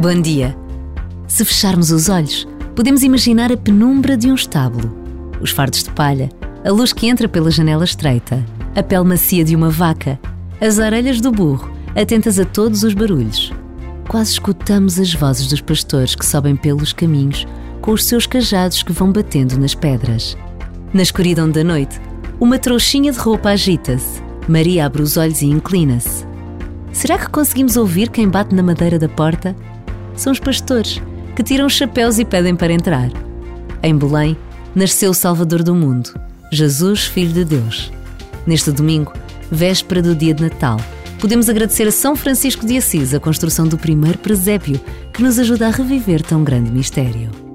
Bom dia. Se fecharmos os olhos, podemos imaginar a penumbra de um estábulo, os fardos de palha, a luz que entra pela janela estreita, a pele macia de uma vaca, as orelhas do burro, atentas a todos os barulhos. Quase escutamos as vozes dos pastores que sobem pelos caminhos com os seus cajados que vão batendo nas pedras. Na escuridão da noite, uma trouxinha de roupa agita-se. Maria abre os olhos e inclina-se. Será que conseguimos ouvir quem bate na madeira da porta? São os pastores, que tiram os chapéus e pedem para entrar. Em Belém, nasceu o Salvador do mundo, Jesus, Filho de Deus. Neste domingo, véspera do dia de Natal, podemos agradecer a São Francisco de Assis a construção do primeiro presépio que nos ajuda a reviver tão grande mistério.